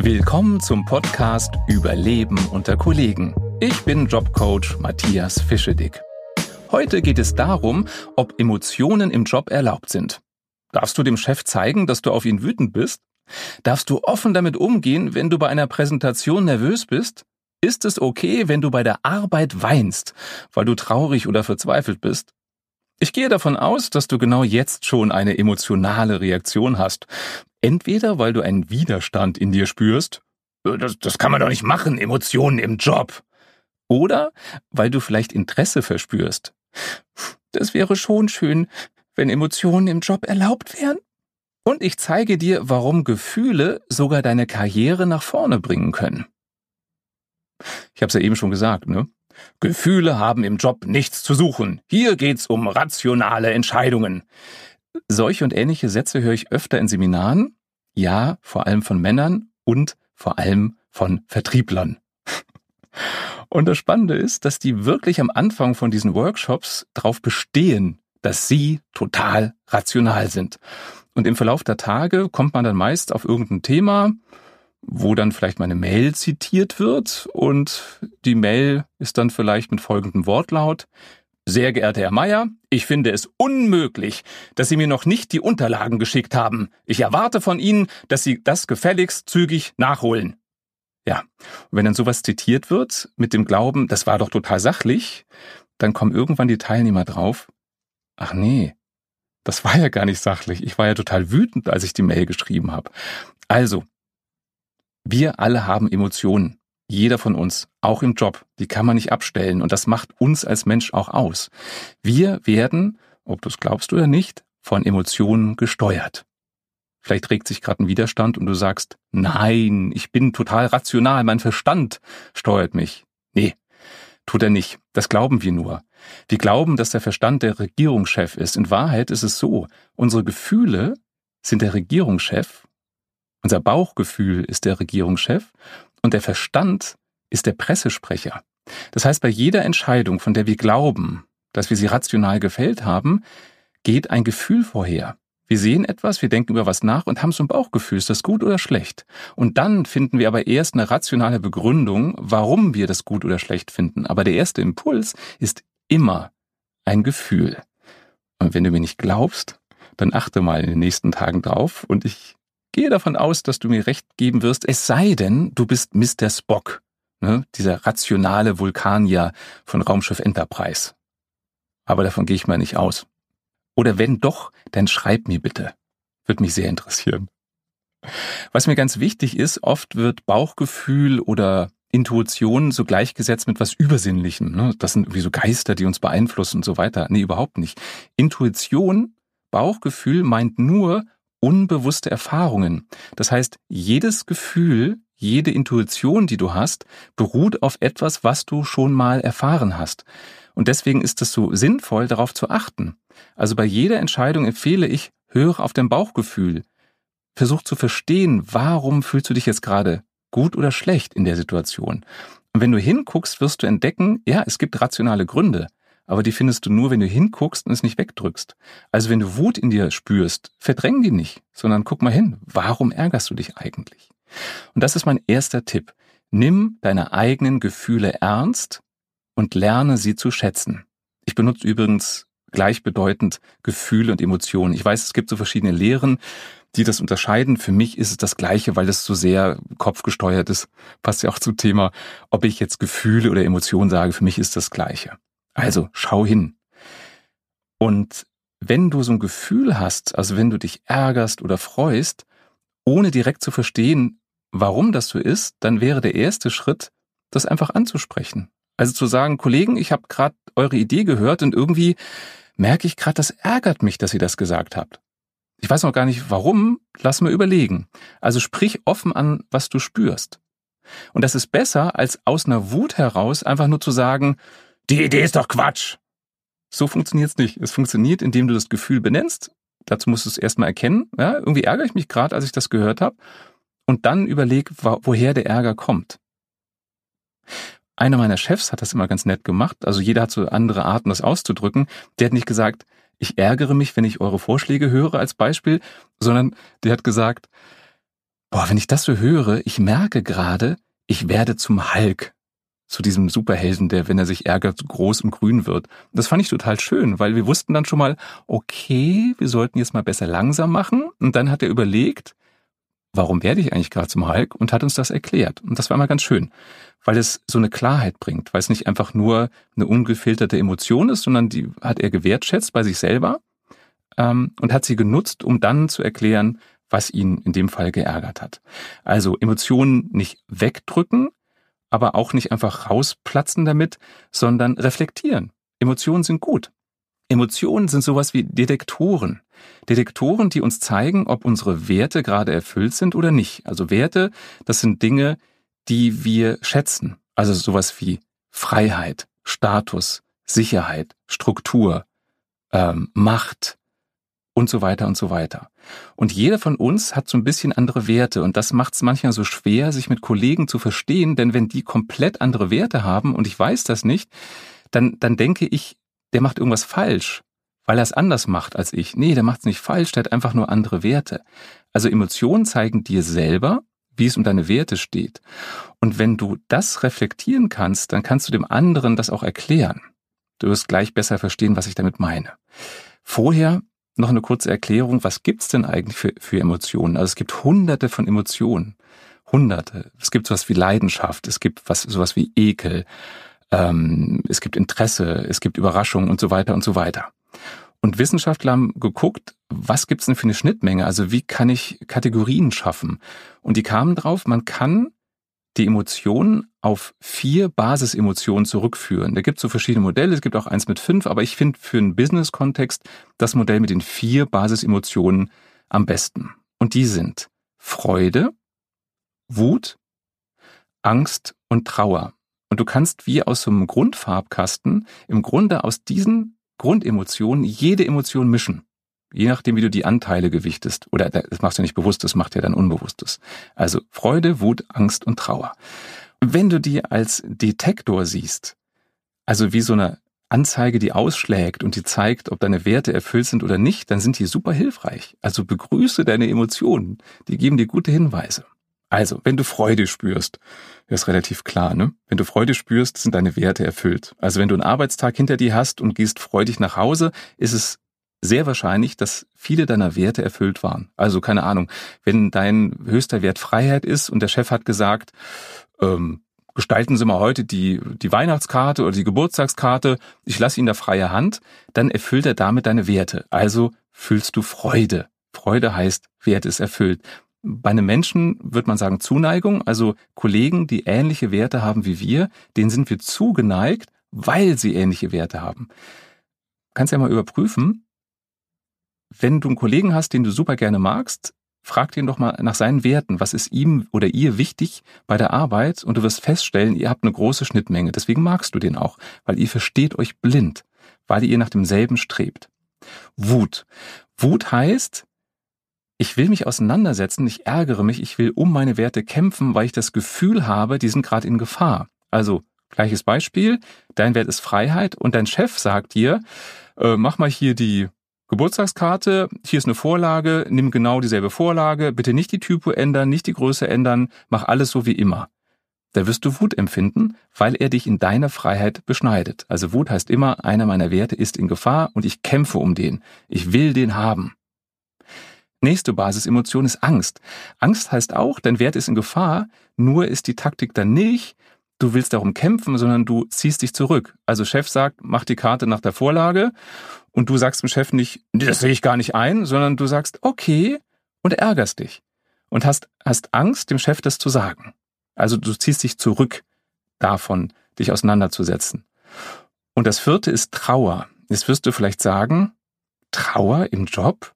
Willkommen zum Podcast Überleben unter Kollegen. Ich bin Jobcoach Matthias Fischedick. Heute geht es darum, ob Emotionen im Job erlaubt sind. Darfst du dem Chef zeigen, dass du auf ihn wütend bist? Darfst du offen damit umgehen, wenn du bei einer Präsentation nervös bist? Ist es okay, wenn du bei der Arbeit weinst, weil du traurig oder verzweifelt bist? Ich gehe davon aus, dass du genau jetzt schon eine emotionale Reaktion hast. Entweder weil du einen Widerstand in dir spürst, äh, das, das kann man doch nicht machen, Emotionen im Job. Oder weil du vielleicht Interesse verspürst. Das wäre schon schön, wenn Emotionen im Job erlaubt wären. Und ich zeige dir, warum Gefühle sogar deine Karriere nach vorne bringen können. Ich habe es ja eben schon gesagt, ne? Gefühle haben im Job nichts zu suchen. Hier geht's um rationale Entscheidungen. Solche und ähnliche Sätze höre ich öfter in Seminaren. Ja, vor allem von Männern und vor allem von Vertrieblern. Und das Spannende ist, dass die wirklich am Anfang von diesen Workshops darauf bestehen, dass sie total rational sind. Und im Verlauf der Tage kommt man dann meist auf irgendein Thema, wo dann vielleicht meine Mail zitiert wird und die Mail ist dann vielleicht mit folgendem Wortlaut. Sehr geehrter Herr Meier, ich finde es unmöglich, dass Sie mir noch nicht die Unterlagen geschickt haben. Ich erwarte von Ihnen, dass Sie das gefälligst zügig nachholen. Ja, und wenn dann sowas zitiert wird mit dem Glauben, das war doch total sachlich, dann kommen irgendwann die Teilnehmer drauf, ach nee, das war ja gar nicht sachlich. Ich war ja total wütend, als ich die Mail geschrieben habe. Also, wir alle haben Emotionen. Jeder von uns, auch im Job, die kann man nicht abstellen und das macht uns als Mensch auch aus. Wir werden, ob du es glaubst oder nicht, von Emotionen gesteuert. Vielleicht regt sich gerade ein Widerstand und du sagst, nein, ich bin total rational, mein Verstand steuert mich. Nee, tut er nicht. Das glauben wir nur. Wir glauben, dass der Verstand der Regierungschef ist. In Wahrheit ist es so, unsere Gefühle sind der Regierungschef unser Bauchgefühl ist der Regierungschef und der Verstand ist der Pressesprecher. Das heißt, bei jeder Entscheidung, von der wir glauben, dass wir sie rational gefällt haben, geht ein Gefühl vorher. Wir sehen etwas, wir denken über was nach und haben so ein Bauchgefühl, ist das gut oder schlecht? Und dann finden wir aber erst eine rationale Begründung, warum wir das gut oder schlecht finden. Aber der erste Impuls ist immer ein Gefühl. Und wenn du mir nicht glaubst, dann achte mal in den nächsten Tagen drauf und ich gehe davon aus, dass du mir recht geben wirst, es sei denn, du bist Mr. Spock, ne? dieser rationale Vulkanier von Raumschiff Enterprise. Aber davon gehe ich mal nicht aus. Oder wenn doch, dann schreib mir bitte. Würde mich sehr interessieren. Was mir ganz wichtig ist, oft wird Bauchgefühl oder Intuition so gleichgesetzt mit was Übersinnlichem. Ne? Das sind irgendwie so Geister, die uns beeinflussen und so weiter. Nee, überhaupt nicht. Intuition, Bauchgefühl meint nur, unbewusste Erfahrungen. Das heißt, jedes Gefühl, jede Intuition, die du hast, beruht auf etwas, was du schon mal erfahren hast. Und deswegen ist es so sinnvoll, darauf zu achten. Also bei jeder Entscheidung empfehle ich, höre auf dein Bauchgefühl. Versuch zu verstehen, warum fühlst du dich jetzt gerade gut oder schlecht in der Situation. Und wenn du hinguckst, wirst du entdecken, ja, es gibt rationale Gründe aber die findest du nur, wenn du hinguckst und es nicht wegdrückst. Also wenn du Wut in dir spürst, verdräng die nicht, sondern guck mal hin, warum ärgerst du dich eigentlich? Und das ist mein erster Tipp. Nimm deine eigenen Gefühle ernst und lerne sie zu schätzen. Ich benutze übrigens gleichbedeutend Gefühle und Emotionen. Ich weiß, es gibt so verschiedene Lehren, die das unterscheiden. Für mich ist es das Gleiche, weil es so sehr kopfgesteuert ist. Passt ja auch zum Thema, ob ich jetzt Gefühle oder Emotionen sage. Für mich ist das Gleiche. Also schau hin. Und wenn du so ein Gefühl hast, also wenn du dich ärgerst oder freust, ohne direkt zu verstehen, warum das so ist, dann wäre der erste Schritt, das einfach anzusprechen. Also zu sagen, Kollegen, ich habe gerade eure Idee gehört und irgendwie merke ich gerade, das ärgert mich, dass ihr das gesagt habt. Ich weiß noch gar nicht warum, lass mal überlegen. Also sprich offen an, was du spürst. Und das ist besser, als aus einer Wut heraus einfach nur zu sagen, die Idee ist doch Quatsch. So funktioniert es nicht. Es funktioniert, indem du das Gefühl benennst. Dazu musst du es erstmal erkennen. Ja, irgendwie ärgere ich mich gerade, als ich das gehört habe. Und dann überleg, woher der Ärger kommt. Einer meiner Chefs hat das immer ganz nett gemacht. Also jeder hat so andere Arten, das auszudrücken. Der hat nicht gesagt, ich ärgere mich, wenn ich eure Vorschläge höre als Beispiel, sondern der hat gesagt, boah, wenn ich das so höre, ich merke gerade, ich werde zum Hulk. Zu diesem Superhelden, der, wenn er sich ärgert, groß und grün wird. Das fand ich total schön, weil wir wussten dann schon mal, okay, wir sollten jetzt mal besser langsam machen. Und dann hat er überlegt, warum werde ich eigentlich gerade zum Hulk und hat uns das erklärt. Und das war mal ganz schön, weil es so eine Klarheit bringt, weil es nicht einfach nur eine ungefilterte Emotion ist, sondern die hat er gewertschätzt bei sich selber ähm, und hat sie genutzt, um dann zu erklären, was ihn in dem Fall geärgert hat. Also Emotionen nicht wegdrücken, aber auch nicht einfach rausplatzen damit, sondern reflektieren. Emotionen sind gut. Emotionen sind sowas wie Detektoren. Detektoren, die uns zeigen, ob unsere Werte gerade erfüllt sind oder nicht. Also Werte, das sind Dinge, die wir schätzen. Also sowas wie Freiheit, Status, Sicherheit, Struktur, ähm, Macht, und so weiter und so weiter. Und jeder von uns hat so ein bisschen andere Werte und das macht es manchmal so schwer, sich mit Kollegen zu verstehen, denn wenn die komplett andere Werte haben und ich weiß das nicht, dann, dann denke ich, der macht irgendwas falsch, weil er es anders macht als ich. Nee, der macht es nicht falsch, der hat einfach nur andere Werte. Also Emotionen zeigen dir selber, wie es um deine Werte steht. Und wenn du das reflektieren kannst, dann kannst du dem anderen das auch erklären. Du wirst gleich besser verstehen, was ich damit meine. Vorher noch eine kurze Erklärung, was gibt's denn eigentlich für, für Emotionen? Also es gibt hunderte von Emotionen. Hunderte. Es gibt sowas wie Leidenschaft, es gibt was, sowas wie Ekel, ähm, es gibt Interesse, es gibt Überraschung und so weiter und so weiter. Und Wissenschaftler haben geguckt, was gibt's denn für eine Schnittmenge? Also wie kann ich Kategorien schaffen? Und die kamen drauf, man kann die Emotionen auf vier Basisemotionen zurückführen. Da gibt es so verschiedene Modelle, es gibt auch eins mit fünf, aber ich finde für einen Business-Kontext das Modell mit den vier Basisemotionen am besten. Und die sind Freude, Wut, Angst und Trauer. Und du kannst wie aus so einem Grundfarbkasten im Grunde aus diesen Grundemotionen jede Emotion mischen. Je nachdem, wie du die Anteile gewichtest. Oder das machst du nicht bewusst, das macht ja dann Unbewusstes. Also Freude, Wut, Angst und Trauer. Wenn du die als Detektor siehst, also wie so eine Anzeige, die ausschlägt und die zeigt, ob deine Werte erfüllt sind oder nicht, dann sind die super hilfreich. Also begrüße deine Emotionen. Die geben dir gute Hinweise. Also, wenn du Freude spürst, ist relativ klar, ne? Wenn du Freude spürst, sind deine Werte erfüllt. Also, wenn du einen Arbeitstag hinter dir hast und gehst freudig nach Hause, ist es sehr wahrscheinlich, dass viele deiner Werte erfüllt waren. Also keine Ahnung, wenn dein höchster Wert Freiheit ist und der Chef hat gesagt, ähm, gestalten Sie mal heute die, die Weihnachtskarte oder die Geburtstagskarte, ich lasse Ihnen da freie Hand, dann erfüllt er damit deine Werte. Also fühlst du Freude. Freude heißt, Wert ist erfüllt. Bei einem Menschen wird man sagen Zuneigung, also Kollegen, die ähnliche Werte haben wie wir, denen sind wir zugeneigt, weil sie ähnliche Werte haben. Kannst ja mal überprüfen, wenn du einen Kollegen hast, den du super gerne magst, frag ihn doch mal nach seinen Werten. Was ist ihm oder ihr wichtig bei der Arbeit? Und du wirst feststellen, ihr habt eine große Schnittmenge. Deswegen magst du den auch, weil ihr versteht euch blind, weil ihr nach demselben strebt. Wut. Wut heißt, ich will mich auseinandersetzen, ich ärgere mich, ich will um meine Werte kämpfen, weil ich das Gefühl habe, die sind gerade in Gefahr. Also gleiches Beispiel, dein Wert ist Freiheit und dein Chef sagt dir, äh, mach mal hier die Geburtstagskarte, hier ist eine Vorlage, nimm genau dieselbe Vorlage, bitte nicht die Typo ändern, nicht die Größe ändern, mach alles so wie immer. Da wirst du Wut empfinden, weil er dich in deiner Freiheit beschneidet. Also Wut heißt immer, einer meiner Werte ist in Gefahr und ich kämpfe um den. Ich will den haben. Nächste Basisemotion ist Angst. Angst heißt auch, dein Wert ist in Gefahr, nur ist die Taktik dann nicht, du willst darum kämpfen, sondern du ziehst dich zurück. Also Chef sagt, mach die Karte nach der Vorlage und du sagst dem Chef nicht, das sehe ich gar nicht ein, sondern du sagst, okay, und ärgerst dich. Und hast, hast Angst, dem Chef das zu sagen. Also du ziehst dich zurück davon, dich auseinanderzusetzen. Und das vierte ist Trauer. Jetzt wirst du vielleicht sagen, Trauer im Job?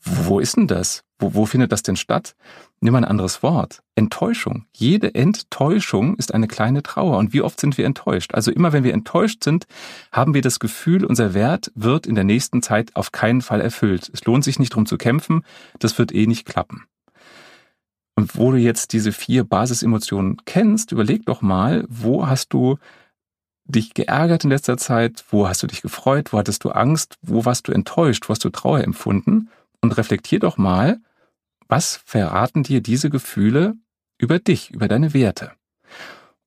Wo ist denn das? Wo, wo findet das denn statt? Nimm ein anderes Wort. Enttäuschung. Jede Enttäuschung ist eine kleine Trauer. Und wie oft sind wir enttäuscht? Also immer wenn wir enttäuscht sind, haben wir das Gefühl, unser Wert wird in der nächsten Zeit auf keinen Fall erfüllt. Es lohnt sich nicht drum zu kämpfen. Das wird eh nicht klappen. Und wo du jetzt diese vier Basisemotionen kennst, überleg doch mal, wo hast du dich geärgert in letzter Zeit? Wo hast du dich gefreut? Wo hattest du Angst? Wo warst du enttäuscht? Wo hast du Trauer empfunden? Und reflektier doch mal, was verraten dir diese Gefühle über dich, über deine Werte?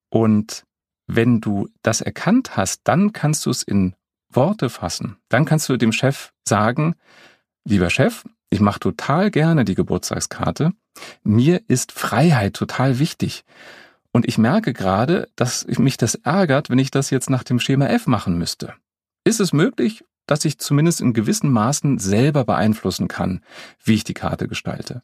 Und wenn du das erkannt hast, dann kannst du es in Worte fassen. Dann kannst du dem Chef sagen, lieber Chef, ich mache total gerne die Geburtstagskarte. Mir ist Freiheit total wichtig. Und ich merke gerade, dass mich das ärgert, wenn ich das jetzt nach dem Schema F machen müsste. Ist es möglich, dass ich zumindest in gewissen Maßen selber beeinflussen kann, wie ich die Karte gestalte?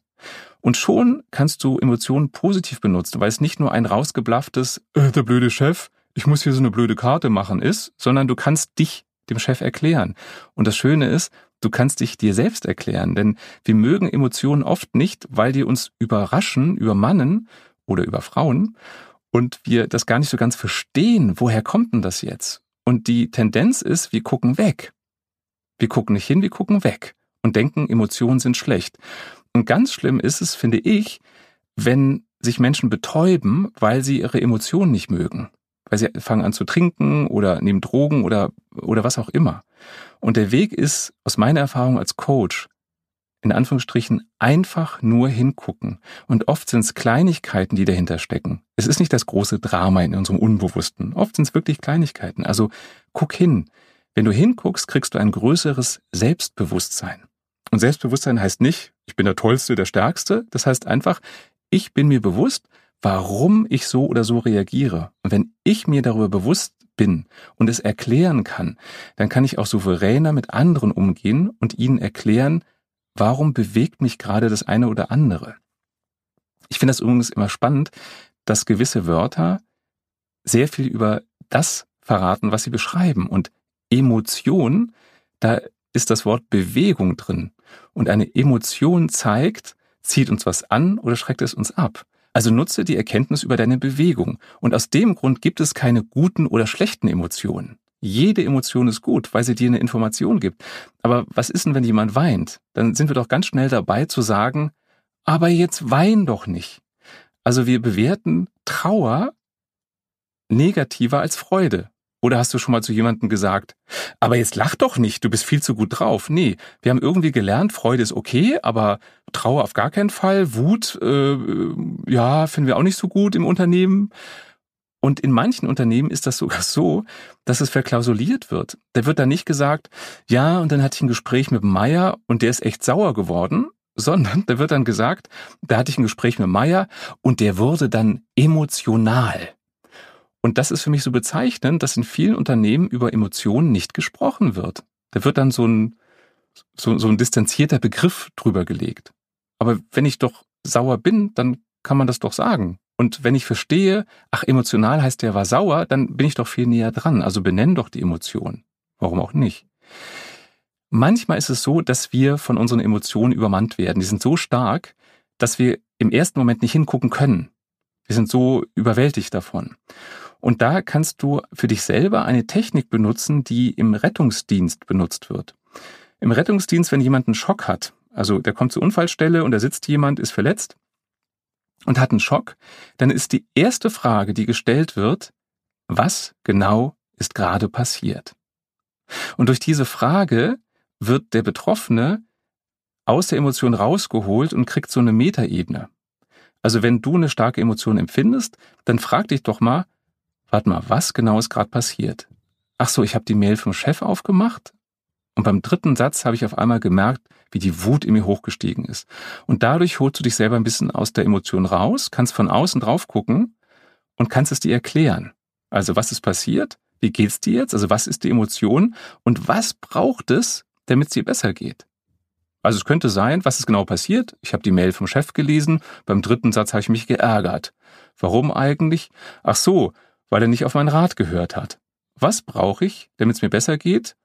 Und schon kannst du Emotionen positiv benutzen, weil es nicht nur ein rausgeblafftes, äh, der blöde Chef, ich muss hier so eine blöde Karte machen ist, sondern du kannst dich dem Chef erklären. Und das Schöne ist, du kannst dich dir selbst erklären, denn wir mögen Emotionen oft nicht, weil die uns überraschen, übermannen oder über Frauen und wir das gar nicht so ganz verstehen, woher kommt denn das jetzt? Und die Tendenz ist, wir gucken weg. Wir gucken nicht hin, wir gucken weg und denken, Emotionen sind schlecht. Und ganz schlimm ist es, finde ich, wenn sich Menschen betäuben, weil sie ihre Emotionen nicht mögen weil sie fangen an zu trinken oder nehmen Drogen oder, oder was auch immer. Und der Weg ist, aus meiner Erfahrung als Coach, in Anführungsstrichen einfach nur hingucken. Und oft sind es Kleinigkeiten, die dahinter stecken. Es ist nicht das große Drama in unserem Unbewussten. Oft sind es wirklich Kleinigkeiten. Also guck hin. Wenn du hinguckst, kriegst du ein größeres Selbstbewusstsein. Und Selbstbewusstsein heißt nicht, ich bin der Tollste, der Stärkste. Das heißt einfach, ich bin mir bewusst, warum ich so oder so reagiere. Und wenn ich mir darüber bewusst bin und es erklären kann, dann kann ich auch souveräner mit anderen umgehen und ihnen erklären, warum bewegt mich gerade das eine oder andere. Ich finde das übrigens immer spannend, dass gewisse Wörter sehr viel über das verraten, was sie beschreiben. Und Emotion, da ist das Wort Bewegung drin. Und eine Emotion zeigt, zieht uns was an oder schreckt es uns ab. Also nutze die Erkenntnis über deine Bewegung. Und aus dem Grund gibt es keine guten oder schlechten Emotionen. Jede Emotion ist gut, weil sie dir eine Information gibt. Aber was ist denn, wenn jemand weint? Dann sind wir doch ganz schnell dabei zu sagen, aber jetzt wein doch nicht. Also wir bewerten Trauer negativer als Freude. Oder hast du schon mal zu jemandem gesagt, aber jetzt lach doch nicht, du bist viel zu gut drauf. Nee, wir haben irgendwie gelernt, Freude ist okay, aber Trauer auf gar keinen Fall. Wut, äh, ja, finden wir auch nicht so gut im Unternehmen. Und in manchen Unternehmen ist das sogar so, dass es verklausuliert wird. Da wird dann nicht gesagt, ja, und dann hatte ich ein Gespräch mit Meier und der ist echt sauer geworden, sondern da wird dann gesagt, da hatte ich ein Gespräch mit Meier und der wurde dann emotional. Und das ist für mich so bezeichnend, dass in vielen Unternehmen über Emotionen nicht gesprochen wird. Da wird dann so ein, so, so ein distanzierter Begriff drüber gelegt. Aber wenn ich doch sauer bin, dann kann man das doch sagen. Und wenn ich verstehe, ach, emotional heißt der war sauer, dann bin ich doch viel näher dran. Also benenn doch die Emotion. Warum auch nicht? Manchmal ist es so, dass wir von unseren Emotionen übermannt werden. Die sind so stark, dass wir im ersten Moment nicht hingucken können. Wir sind so überwältigt davon. Und da kannst du für dich selber eine Technik benutzen, die im Rettungsdienst benutzt wird. Im Rettungsdienst, wenn jemand einen Schock hat, also der kommt zur Unfallstelle und da sitzt jemand, ist verletzt und hat einen Schock, dann ist die erste Frage, die gestellt wird, was genau ist gerade passiert? Und durch diese Frage wird der Betroffene aus der Emotion rausgeholt und kriegt so eine Metaebene. Also wenn du eine starke Emotion empfindest, dann frag dich doch mal, warte mal, was genau ist gerade passiert? Ach so, ich habe die Mail vom Chef aufgemacht und beim dritten Satz habe ich auf einmal gemerkt, wie die Wut in mir hochgestiegen ist. Und dadurch holst du dich selber ein bisschen aus der Emotion raus, kannst von außen drauf gucken und kannst es dir erklären. Also was ist passiert? Wie geht's dir jetzt? Also was ist die Emotion? Und was braucht es, damit es dir besser geht? Also es könnte sein, was ist genau passiert? Ich habe die Mail vom Chef gelesen, beim dritten Satz habe ich mich geärgert. Warum eigentlich? Ach so, weil er nicht auf meinen Rat gehört hat. Was brauche ich, damit es mir besser geht?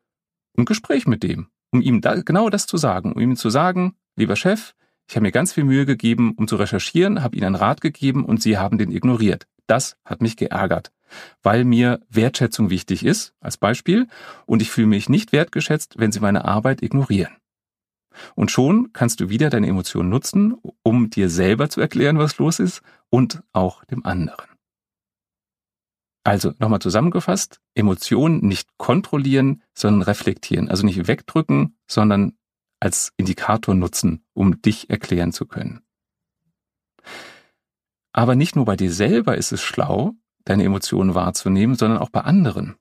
Ein Gespräch mit dem, um ihm da, genau das zu sagen, um ihm zu sagen, lieber Chef, ich habe mir ganz viel Mühe gegeben, um zu recherchieren, habe Ihnen einen Rat gegeben und Sie haben den ignoriert. Das hat mich geärgert, weil mir Wertschätzung wichtig ist, als Beispiel, und ich fühle mich nicht wertgeschätzt, wenn Sie meine Arbeit ignorieren. Und schon kannst du wieder deine Emotionen nutzen, um dir selber zu erklären, was los ist und auch dem anderen. Also nochmal zusammengefasst, Emotionen nicht kontrollieren, sondern reflektieren. Also nicht wegdrücken, sondern als Indikator nutzen, um dich erklären zu können. Aber nicht nur bei dir selber ist es schlau, deine Emotionen wahrzunehmen, sondern auch bei anderen.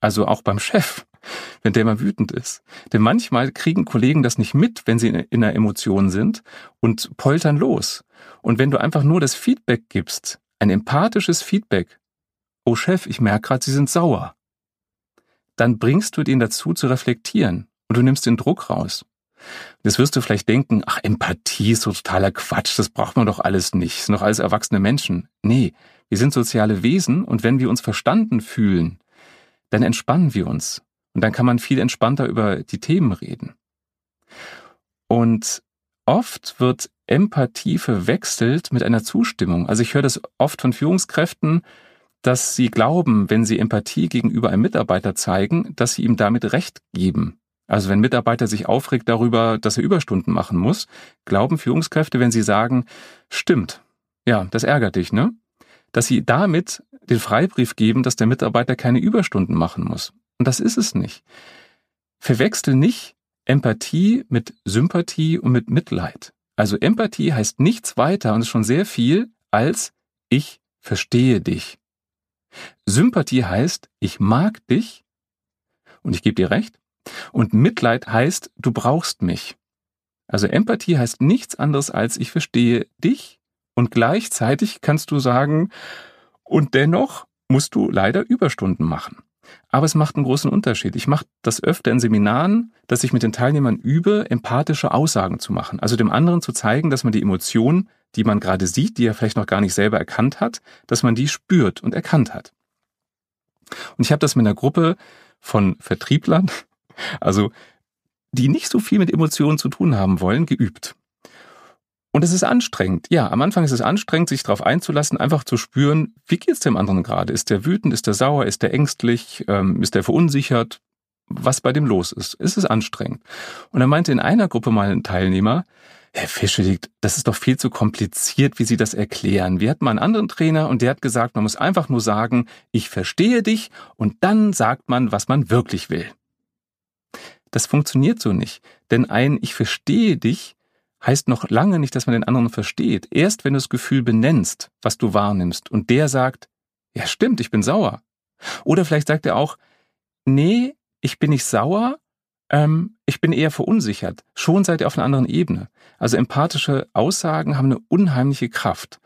Also auch beim Chef, wenn der mal wütend ist. Denn manchmal kriegen Kollegen das nicht mit, wenn sie in einer Emotion sind und poltern los. Und wenn du einfach nur das Feedback gibst, ein empathisches Feedback, oh Chef, ich merke gerade, Sie sind sauer, dann bringst du den dazu zu reflektieren und du nimmst den Druck raus. Jetzt wirst du vielleicht denken, ach, Empathie ist so totaler Quatsch, das braucht man doch alles nicht, sind doch alles erwachsene Menschen. Nee, wir sind soziale Wesen und wenn wir uns verstanden fühlen, dann entspannen wir uns. Und dann kann man viel entspannter über die Themen reden. Und oft wird Empathie verwechselt mit einer Zustimmung. Also ich höre das oft von Führungskräften, dass sie glauben, wenn sie Empathie gegenüber einem Mitarbeiter zeigen, dass sie ihm damit Recht geben. Also wenn Mitarbeiter sich aufregt darüber, dass er Überstunden machen muss, glauben Führungskräfte, wenn sie sagen, stimmt, ja, das ärgert dich, ne? Dass sie damit den Freibrief geben, dass der Mitarbeiter keine Überstunden machen muss. Und das ist es nicht. Verwechsel nicht Empathie mit Sympathie und mit Mitleid. Also Empathie heißt nichts weiter und ist schon sehr viel als ich verstehe dich. Sympathie heißt, ich mag dich und ich gebe dir recht und Mitleid heißt, du brauchst mich. Also Empathie heißt nichts anderes als ich verstehe dich und gleichzeitig kannst du sagen, und dennoch musst du leider Überstunden machen. Aber es macht einen großen Unterschied. Ich mache das öfter in Seminaren, dass ich mit den Teilnehmern übe, empathische Aussagen zu machen. Also dem anderen zu zeigen, dass man die Emotion, die man gerade sieht, die er vielleicht noch gar nicht selber erkannt hat, dass man die spürt und erkannt hat. Und ich habe das mit einer Gruppe von Vertrieblern, also die nicht so viel mit Emotionen zu tun haben wollen, geübt. Und es ist anstrengend. Ja, am Anfang ist es anstrengend, sich darauf einzulassen, einfach zu spüren, wie geht's dem anderen gerade? Ist der wütend? Ist der sauer? Ist der ängstlich? Ähm, ist der verunsichert? Was bei dem los ist? Es ist anstrengend. Und er meinte in einer Gruppe mal ein Teilnehmer, Herr Fische, das ist doch viel zu kompliziert, wie Sie das erklären. Wir hatten mal einen anderen Trainer und der hat gesagt, man muss einfach nur sagen, ich verstehe dich und dann sagt man, was man wirklich will. Das funktioniert so nicht. Denn ein Ich verstehe dich heißt noch lange nicht, dass man den anderen versteht. Erst wenn du das Gefühl benennst, was du wahrnimmst, und der sagt, ja stimmt, ich bin sauer. Oder vielleicht sagt er auch, nee, ich bin nicht sauer, ähm, ich bin eher verunsichert. Schon seid ihr auf einer anderen Ebene. Also empathische Aussagen haben eine unheimliche Kraft.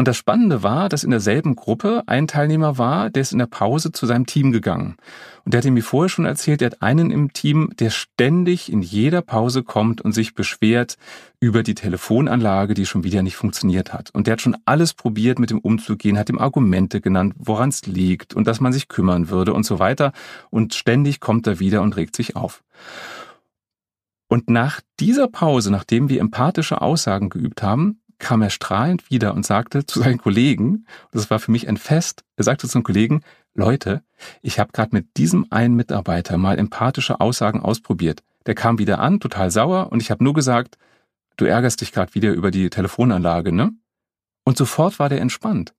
Und das Spannende war, dass in derselben Gruppe ein Teilnehmer war, der ist in der Pause zu seinem Team gegangen. Und der hat mir vorher schon erzählt, der hat einen im Team, der ständig in jeder Pause kommt und sich beschwert über die Telefonanlage, die schon wieder nicht funktioniert hat. Und der hat schon alles probiert, mit dem umzugehen, hat ihm Argumente genannt, woran es liegt und dass man sich kümmern würde und so weiter. Und ständig kommt er wieder und regt sich auf. Und nach dieser Pause, nachdem wir empathische Aussagen geübt haben, kam er strahlend wieder und sagte zu seinen Kollegen, das war für mich ein Fest, er sagte zu den Kollegen, Leute, ich habe gerade mit diesem einen Mitarbeiter mal empathische Aussagen ausprobiert. Der kam wieder an, total sauer, und ich habe nur gesagt, du ärgerst dich gerade wieder über die Telefonanlage, ne? Und sofort war der entspannt.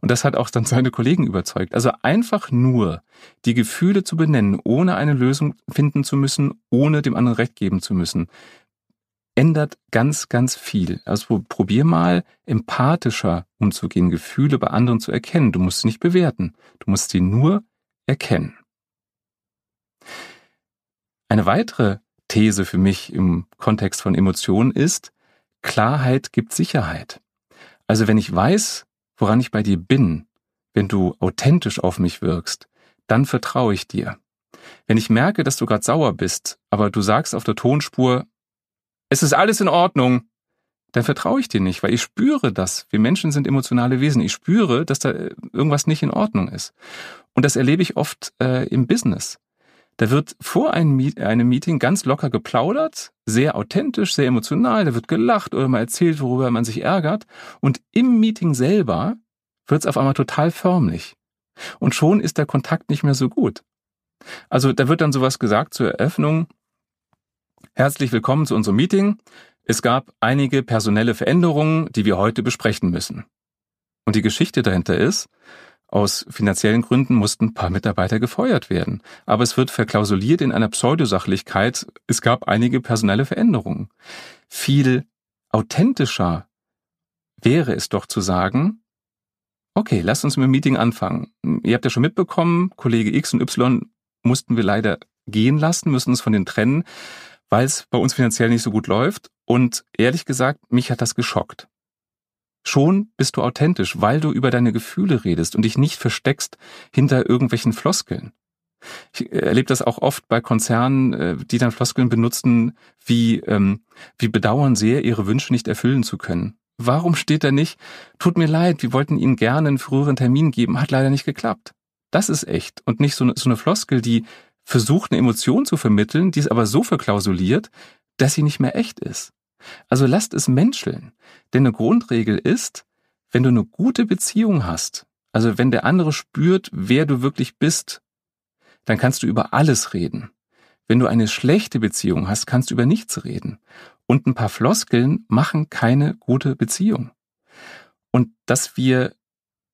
Und das hat auch dann seine Kollegen überzeugt. Also einfach nur die Gefühle zu benennen, ohne eine Lösung finden zu müssen, ohne dem anderen Recht geben zu müssen, ändert ganz, ganz viel. Also probier mal empathischer umzugehen, Gefühle bei anderen zu erkennen. Du musst sie nicht bewerten, du musst sie nur erkennen. Eine weitere These für mich im Kontext von Emotionen ist, Klarheit gibt Sicherheit. Also wenn ich weiß, woran ich bei dir bin, wenn du authentisch auf mich wirkst, dann vertraue ich dir. Wenn ich merke, dass du gerade sauer bist, aber du sagst auf der Tonspur, es ist alles in Ordnung, dann vertraue ich dir nicht, weil ich spüre das. Wir Menschen sind emotionale Wesen. Ich spüre, dass da irgendwas nicht in Ordnung ist. Und das erlebe ich oft äh, im Business. Da wird vor einem Meeting ganz locker geplaudert, sehr authentisch, sehr emotional, da wird gelacht oder mal erzählt, worüber man sich ärgert. Und im Meeting selber wird es auf einmal total förmlich. Und schon ist der Kontakt nicht mehr so gut. Also da wird dann sowas gesagt zur Eröffnung, Herzlich willkommen zu unserem Meeting. Es gab einige personelle Veränderungen, die wir heute besprechen müssen. Und die Geschichte dahinter ist, aus finanziellen Gründen mussten ein paar Mitarbeiter gefeuert werden. Aber es wird verklausuliert in einer Pseudosachlichkeit, es gab einige personelle Veränderungen. Viel authentischer wäre es doch zu sagen, okay, lasst uns mit dem Meeting anfangen. Ihr habt ja schon mitbekommen, Kollege X und Y mussten wir leider gehen lassen, müssen uns von denen trennen, weil es bei uns finanziell nicht so gut läuft. Und ehrlich gesagt, mich hat das geschockt. Schon bist du authentisch, weil du über deine Gefühle redest und dich nicht versteckst hinter irgendwelchen Floskeln. Ich erlebe das auch oft bei Konzernen, äh, die dann Floskeln benutzen, wie, ähm, wie bedauern sehr, ihre Wünsche nicht erfüllen zu können. Warum steht da nicht, tut mir leid, wir wollten Ihnen gerne einen früheren Termin geben, hat leider nicht geklappt. Das ist echt und nicht so so eine Floskel, die versucht, eine Emotion zu vermitteln, die ist aber so verklausuliert, dass sie nicht mehr echt ist. Also lasst es menscheln. Denn eine Grundregel ist, wenn du eine gute Beziehung hast, also wenn der andere spürt, wer du wirklich bist, dann kannst du über alles reden. Wenn du eine schlechte Beziehung hast, kannst du über nichts reden. Und ein paar Floskeln machen keine gute Beziehung. Und dass wir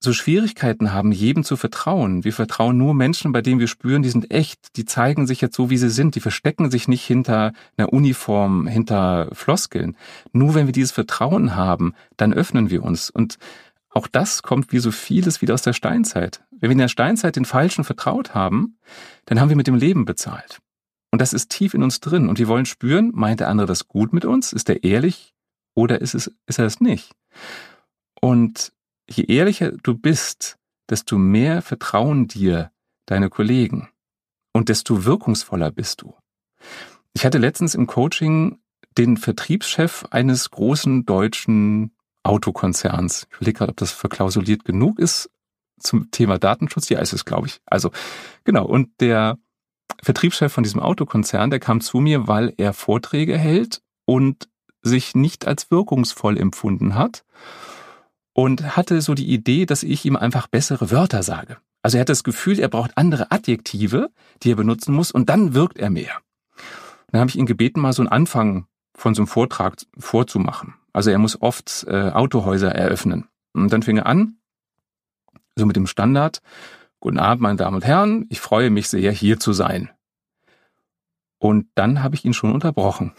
so Schwierigkeiten haben, jedem zu vertrauen. Wir vertrauen nur Menschen, bei denen wir spüren, die sind echt, die zeigen sich jetzt so, wie sie sind, die verstecken sich nicht hinter einer Uniform, hinter Floskeln. Nur wenn wir dieses Vertrauen haben, dann öffnen wir uns. Und auch das kommt wie so vieles wieder aus der Steinzeit. Wenn wir in der Steinzeit den Falschen vertraut haben, dann haben wir mit dem Leben bezahlt. Und das ist tief in uns drin. Und wir wollen spüren, meint der andere das gut mit uns? Ist er ehrlich oder ist, es, ist er es nicht? Und je ehrlicher du bist, desto mehr vertrauen dir deine Kollegen und desto wirkungsvoller bist du. Ich hatte letztens im Coaching den Vertriebschef eines großen deutschen Autokonzerns. Ich überlege gerade, ob das verklausuliert genug ist zum Thema Datenschutz. Ja, ist es, glaube ich. Also, genau. Und der Vertriebschef von diesem Autokonzern, der kam zu mir, weil er Vorträge hält und sich nicht als wirkungsvoll empfunden hat und hatte so die Idee, dass ich ihm einfach bessere Wörter sage. Also er hat das Gefühl, er braucht andere Adjektive, die er benutzen muss und dann wirkt er mehr. dann habe ich ihn gebeten, mal so einen Anfang von so einem Vortrag vorzumachen. Also er muss oft äh, Autohäuser eröffnen. Und dann fing er an, so mit dem Standard, Guten Abend, meine Damen und Herren, ich freue mich sehr, hier zu sein. Und dann habe ich ihn schon unterbrochen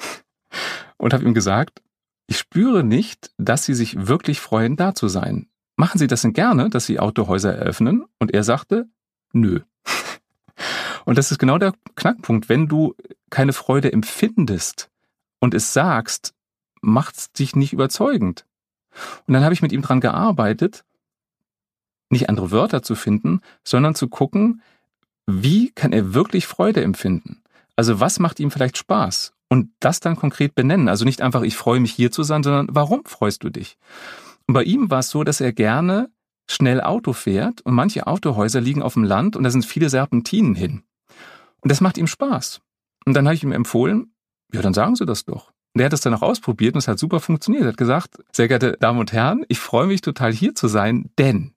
und habe ihm gesagt, ich spüre nicht, dass Sie sich wirklich freuen, da zu sein. Machen Sie das denn gerne, dass Sie Autohäuser eröffnen? Und er sagte, nö. Und das ist genau der Knackpunkt. Wenn du keine Freude empfindest und es sagst, macht es dich nicht überzeugend. Und dann habe ich mit ihm dran gearbeitet, nicht andere Wörter zu finden, sondern zu gucken, wie kann er wirklich Freude empfinden? Also was macht ihm vielleicht Spaß? Und das dann konkret benennen. Also nicht einfach, ich freue mich hier zu sein, sondern warum freust du dich? Und bei ihm war es so, dass er gerne schnell Auto fährt und manche Autohäuser liegen auf dem Land und da sind viele Serpentinen hin. Und das macht ihm Spaß. Und dann habe ich ihm empfohlen, ja, dann sagen Sie das doch. Und er hat es dann auch ausprobiert und es hat super funktioniert. Er hat gesagt, sehr geehrte Damen und Herren, ich freue mich total hier zu sein, denn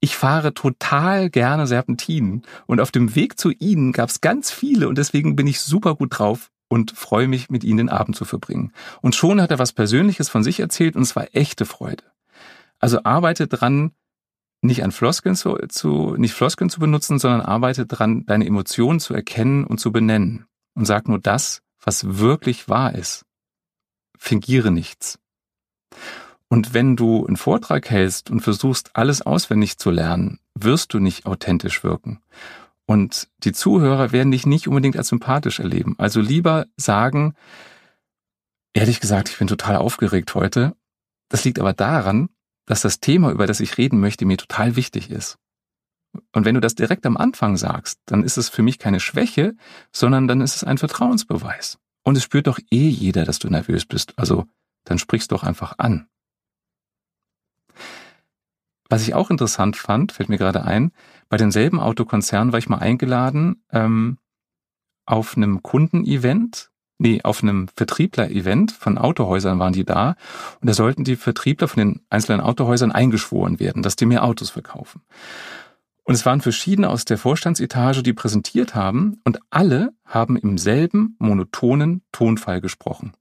ich fahre total gerne Serpentinen und auf dem Weg zu Ihnen gab es ganz viele und deswegen bin ich super gut drauf und freue mich, mit Ihnen den Abend zu verbringen. Und schon hat er was Persönliches von sich erzählt und es war echte Freude. Also arbeite dran, nicht an Floskeln zu, zu, nicht Floskeln zu benutzen, sondern arbeite dran, deine Emotionen zu erkennen und zu benennen. Und sag nur das, was wirklich wahr ist. Fingiere nichts. Und wenn du einen Vortrag hältst und versuchst, alles auswendig zu lernen, wirst du nicht authentisch wirken. Und die Zuhörer werden dich nicht unbedingt als sympathisch erleben. Also lieber sagen, ehrlich gesagt, ich bin total aufgeregt heute. Das liegt aber daran, dass das Thema, über das ich reden möchte, mir total wichtig ist. Und wenn du das direkt am Anfang sagst, dann ist es für mich keine Schwäche, sondern dann ist es ein Vertrauensbeweis. Und es spürt doch eh jeder, dass du nervös bist. Also dann sprichst doch einfach an. Was ich auch interessant fand, fällt mir gerade ein, bei demselben Autokonzern war ich mal eingeladen ähm, auf einem Kundenevent, nee, auf einem Vertriebler-Event von Autohäusern waren die da und da sollten die Vertriebler von den einzelnen Autohäusern eingeschworen werden, dass die mehr Autos verkaufen. Und es waren verschiedene aus der Vorstandsetage, die präsentiert haben und alle haben im selben monotonen Tonfall gesprochen.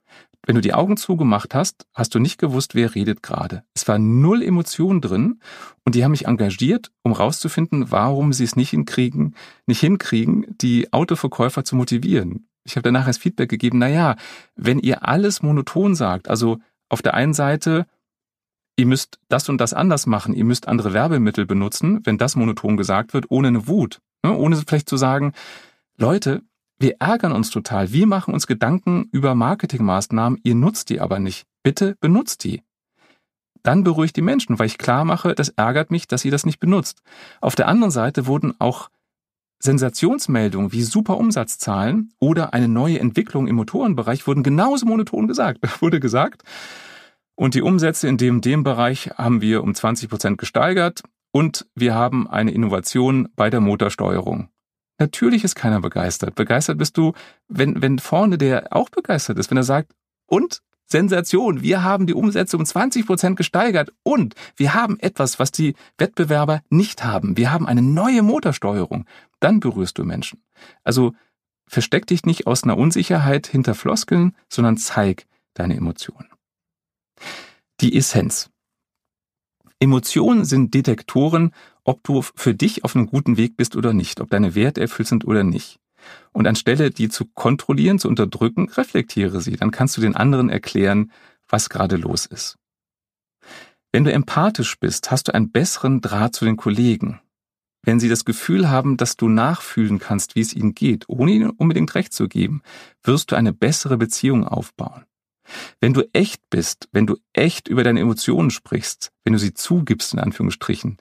Wenn du die Augen zugemacht hast, hast du nicht gewusst, wer redet gerade. Es war null Emotion drin und die haben mich engagiert, um rauszufinden, warum sie es nicht hinkriegen, nicht hinkriegen, die Autoverkäufer zu motivieren. Ich habe danach als Feedback gegeben, na ja, wenn ihr alles monoton sagt, also auf der einen Seite ihr müsst das und das anders machen, ihr müsst andere Werbemittel benutzen, wenn das monoton gesagt wird, ohne eine Wut. Ne? Ohne vielleicht zu sagen, Leute, wir ärgern uns total, wir machen uns Gedanken über Marketingmaßnahmen, ihr nutzt die aber nicht. Bitte benutzt die. Dann beruhigt die Menschen, weil ich klar mache, das ärgert mich, dass ihr das nicht benutzt. Auf der anderen Seite wurden auch Sensationsmeldungen wie super Umsatzzahlen oder eine neue Entwicklung im Motorenbereich wurden genauso monoton gesagt. Wurde gesagt, und die Umsätze in dem, dem Bereich haben wir um 20 Prozent gesteigert und wir haben eine Innovation bei der Motorsteuerung. Natürlich ist keiner begeistert. Begeistert bist du, wenn, wenn vorne der auch begeistert ist, wenn er sagt, und Sensation, wir haben die Umsätze um 20 Prozent gesteigert und wir haben etwas, was die Wettbewerber nicht haben. Wir haben eine neue Motorsteuerung. Dann berührst du Menschen. Also versteck dich nicht aus einer Unsicherheit hinter Floskeln, sondern zeig deine Emotionen. Die Essenz. Emotionen sind Detektoren, ob du für dich auf einem guten Weg bist oder nicht, ob deine Werte erfüllt sind oder nicht. Und anstelle die zu kontrollieren, zu unterdrücken, reflektiere sie. Dann kannst du den anderen erklären, was gerade los ist. Wenn du empathisch bist, hast du einen besseren Draht zu den Kollegen. Wenn sie das Gefühl haben, dass du nachfühlen kannst, wie es ihnen geht, ohne ihnen unbedingt recht zu geben, wirst du eine bessere Beziehung aufbauen. Wenn du echt bist, wenn du echt über deine Emotionen sprichst, wenn du sie zugibst, in Anführungsstrichen,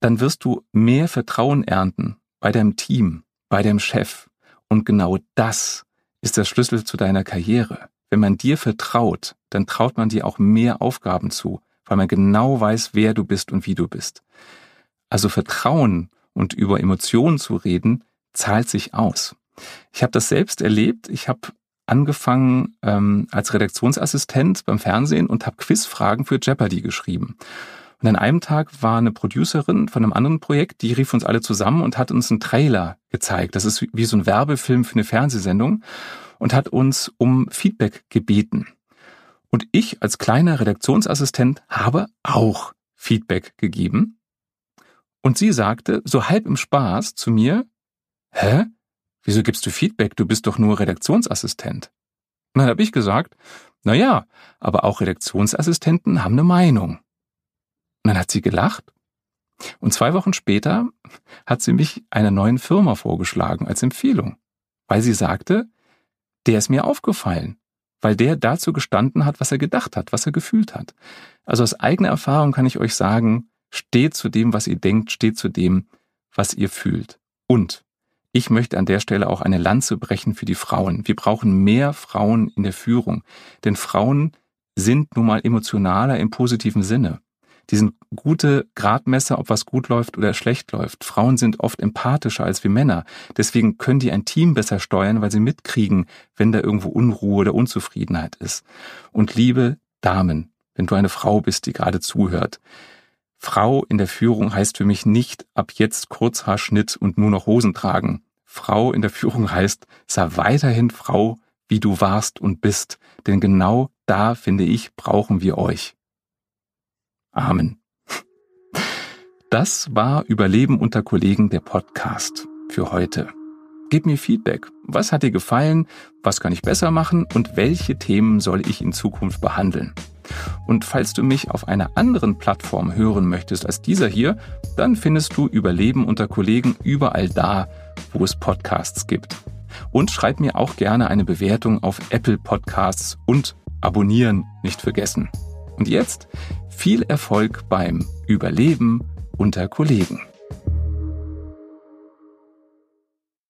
dann wirst du mehr Vertrauen ernten bei deinem Team, bei deinem Chef. Und genau das ist der Schlüssel zu deiner Karriere. Wenn man dir vertraut, dann traut man dir auch mehr Aufgaben zu, weil man genau weiß, wer du bist und wie du bist. Also Vertrauen und über Emotionen zu reden, zahlt sich aus. Ich habe das selbst erlebt. Ich habe angefangen ähm, als Redaktionsassistent beim Fernsehen und habe Quizfragen für Jeopardy geschrieben. Und an einem Tag war eine Producerin von einem anderen Projekt, die rief uns alle zusammen und hat uns einen Trailer gezeigt. Das ist wie so ein Werbefilm für eine Fernsehsendung und hat uns um Feedback gebeten. Und ich als kleiner Redaktionsassistent habe auch Feedback gegeben. Und sie sagte, so halb im Spaß zu mir, hä? Wieso gibst du Feedback? Du bist doch nur Redaktionsassistent. Und dann habe ich gesagt, na ja, aber auch Redaktionsassistenten haben eine Meinung. Und dann hat sie gelacht. Und zwei Wochen später hat sie mich einer neuen Firma vorgeschlagen als Empfehlung, weil sie sagte, der ist mir aufgefallen, weil der dazu gestanden hat, was er gedacht hat, was er gefühlt hat. Also aus eigener Erfahrung kann ich euch sagen, steht zu dem, was ihr denkt, steht zu dem, was ihr fühlt. Und ich möchte an der Stelle auch eine Lanze brechen für die Frauen. Wir brauchen mehr Frauen in der Führung, denn Frauen sind nun mal emotionaler im positiven Sinne. Die sind gute Gradmesser, ob was gut läuft oder schlecht läuft. Frauen sind oft empathischer als wir Männer. Deswegen können die ein Team besser steuern, weil sie mitkriegen, wenn da irgendwo Unruhe oder Unzufriedenheit ist. Und liebe Damen, wenn du eine Frau bist, die gerade zuhört, Frau in der Führung heißt für mich nicht ab jetzt Kurzhaarschnitt und nur noch Hosen tragen. Frau in der Führung heißt, sei weiterhin Frau, wie du warst und bist, denn genau da, finde ich, brauchen wir euch. Amen. Das war Überleben unter Kollegen der Podcast für heute. Gib mir Feedback. Was hat dir gefallen? Was kann ich besser machen? Und welche Themen soll ich in Zukunft behandeln? Und falls du mich auf einer anderen Plattform hören möchtest als dieser hier, dann findest du Überleben unter Kollegen überall da, wo es Podcasts gibt. Und schreib mir auch gerne eine Bewertung auf Apple Podcasts und abonnieren nicht vergessen. Und jetzt viel Erfolg beim Überleben unter Kollegen.